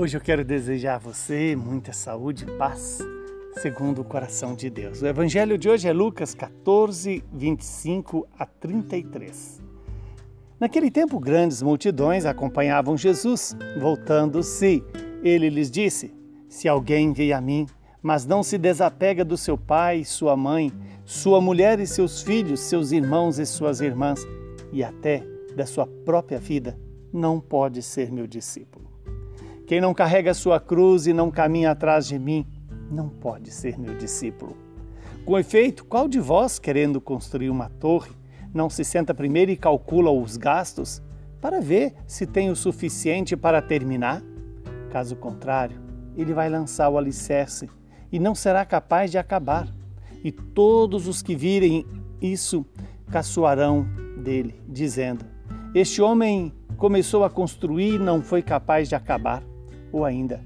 Hoje eu quero desejar a você muita saúde e paz, segundo o coração de Deus. O evangelho de hoje é Lucas 14, 25 a 33. Naquele tempo, grandes multidões acompanhavam Jesus. Voltando-se, ele lhes disse: Se alguém veio a mim, mas não se desapega do seu pai, sua mãe, sua mulher e seus filhos, seus irmãos e suas irmãs, e até da sua própria vida, não pode ser meu discípulo. Quem não carrega sua cruz e não caminha atrás de mim, não pode ser meu discípulo. Com efeito, qual de vós, querendo construir uma torre, não se senta primeiro e calcula os gastos para ver se tem o suficiente para terminar? Caso contrário, ele vai lançar o alicerce e não será capaz de acabar. E todos os que virem isso caçoarão dele, dizendo: Este homem começou a construir e não foi capaz de acabar. Ou ainda,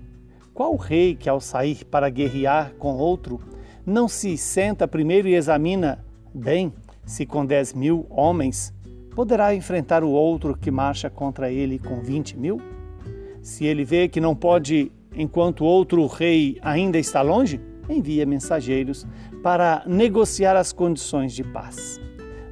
qual rei que ao sair para guerrear com outro não se senta primeiro e examina bem se com dez mil homens poderá enfrentar o outro que marcha contra ele com vinte mil? Se ele vê que não pode enquanto outro rei ainda está longe, envia mensageiros para negociar as condições de paz.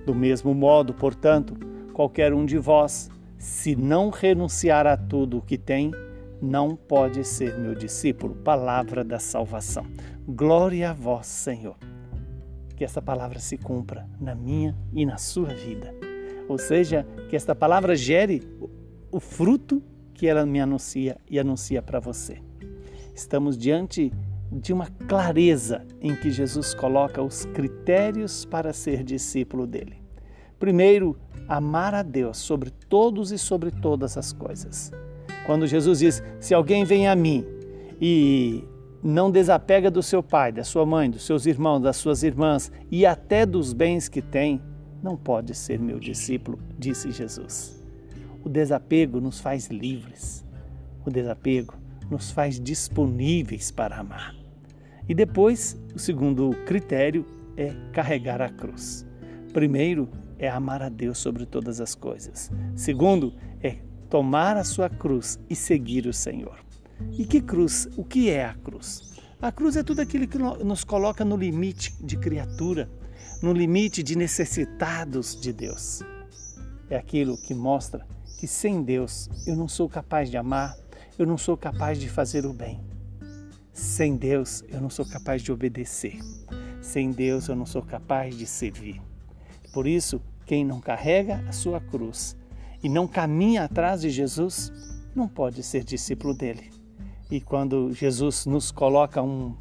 Do mesmo modo, portanto, qualquer um de vós, se não renunciar a tudo o que tem, não pode ser meu discípulo. Palavra da salvação. Glória a vós, Senhor. Que essa palavra se cumpra na minha e na sua vida. Ou seja, que esta palavra gere o fruto que ela me anuncia e anuncia para você. Estamos diante de uma clareza em que Jesus coloca os critérios para ser discípulo dele. Primeiro, amar a Deus sobre todos e sobre todas as coisas. Quando Jesus diz: Se alguém vem a mim e não desapega do seu pai, da sua mãe, dos seus irmãos, das suas irmãs e até dos bens que tem, não pode ser meu discípulo, disse Jesus. O desapego nos faz livres. O desapego nos faz disponíveis para amar. E depois, o segundo critério é carregar a cruz. Primeiro é amar a Deus sobre todas as coisas. Segundo é tomar a sua cruz e seguir o Senhor. E que cruz? O que é a cruz? A cruz é tudo aquilo que nos coloca no limite de criatura, no limite de necessitados de Deus. É aquilo que mostra que sem Deus eu não sou capaz de amar, eu não sou capaz de fazer o bem. Sem Deus eu não sou capaz de obedecer. Sem Deus eu não sou capaz de servir. Por isso, quem não carrega a sua cruz e não caminha atrás de Jesus, não pode ser discípulo dele. E quando Jesus nos coloca um,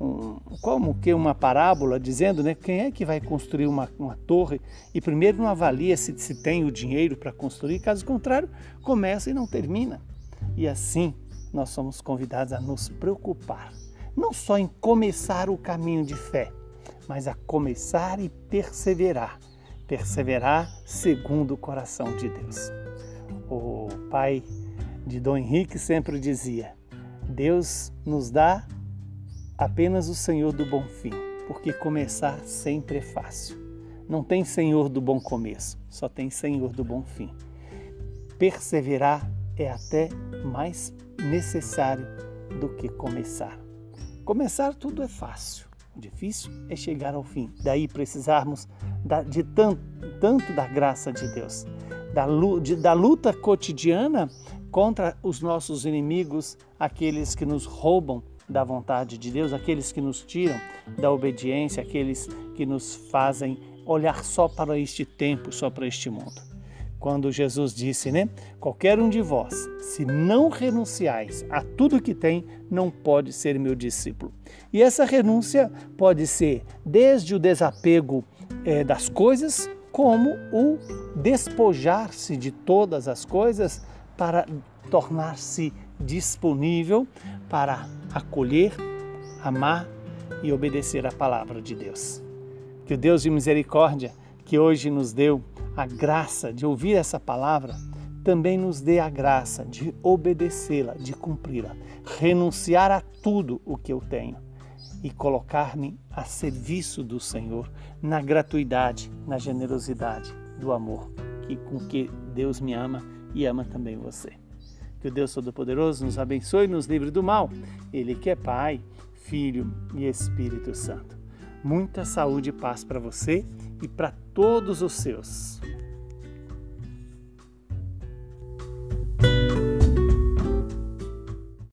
um, como que uma parábola dizendo, né, quem é que vai construir uma, uma torre e primeiro não avalia se, se tem o dinheiro para construir, caso contrário, começa e não termina. E assim nós somos convidados a nos preocupar, não só em começar o caminho de fé, mas a começar e perseverar perseverar segundo o coração de Deus. O pai de Dom Henrique sempre dizia: Deus nos dá apenas o Senhor do bom fim, porque começar sempre é fácil. Não tem Senhor do bom começo, só tem Senhor do bom fim. Perseverar é até mais necessário do que começar. Começar tudo é fácil, difícil é chegar ao fim. Daí precisarmos de tanto, tanto da graça de Deus, da, de, da luta cotidiana contra os nossos inimigos, aqueles que nos roubam da vontade de Deus, aqueles que nos tiram da obediência, aqueles que nos fazem olhar só para este tempo, só para este mundo quando Jesus disse, né? Qualquer um de vós, se não renunciais a tudo que tem, não pode ser meu discípulo. E essa renúncia pode ser desde o desapego é, das coisas, como o despojar-se de todas as coisas para tornar-se disponível para acolher, amar e obedecer a palavra de Deus. Que o Deus de misericórdia que hoje nos deu a graça de ouvir essa palavra, também nos dê a graça de obedecê-la, de cumpri-la, renunciar a tudo o que eu tenho e colocar-me a serviço do Senhor na gratuidade, na generosidade do amor que, com que Deus me ama e ama também você. Que o Deus Todo-Poderoso nos abençoe e nos livre do mal. Ele que é Pai, Filho e Espírito Santo. Muita saúde e paz para você e para todos os seus.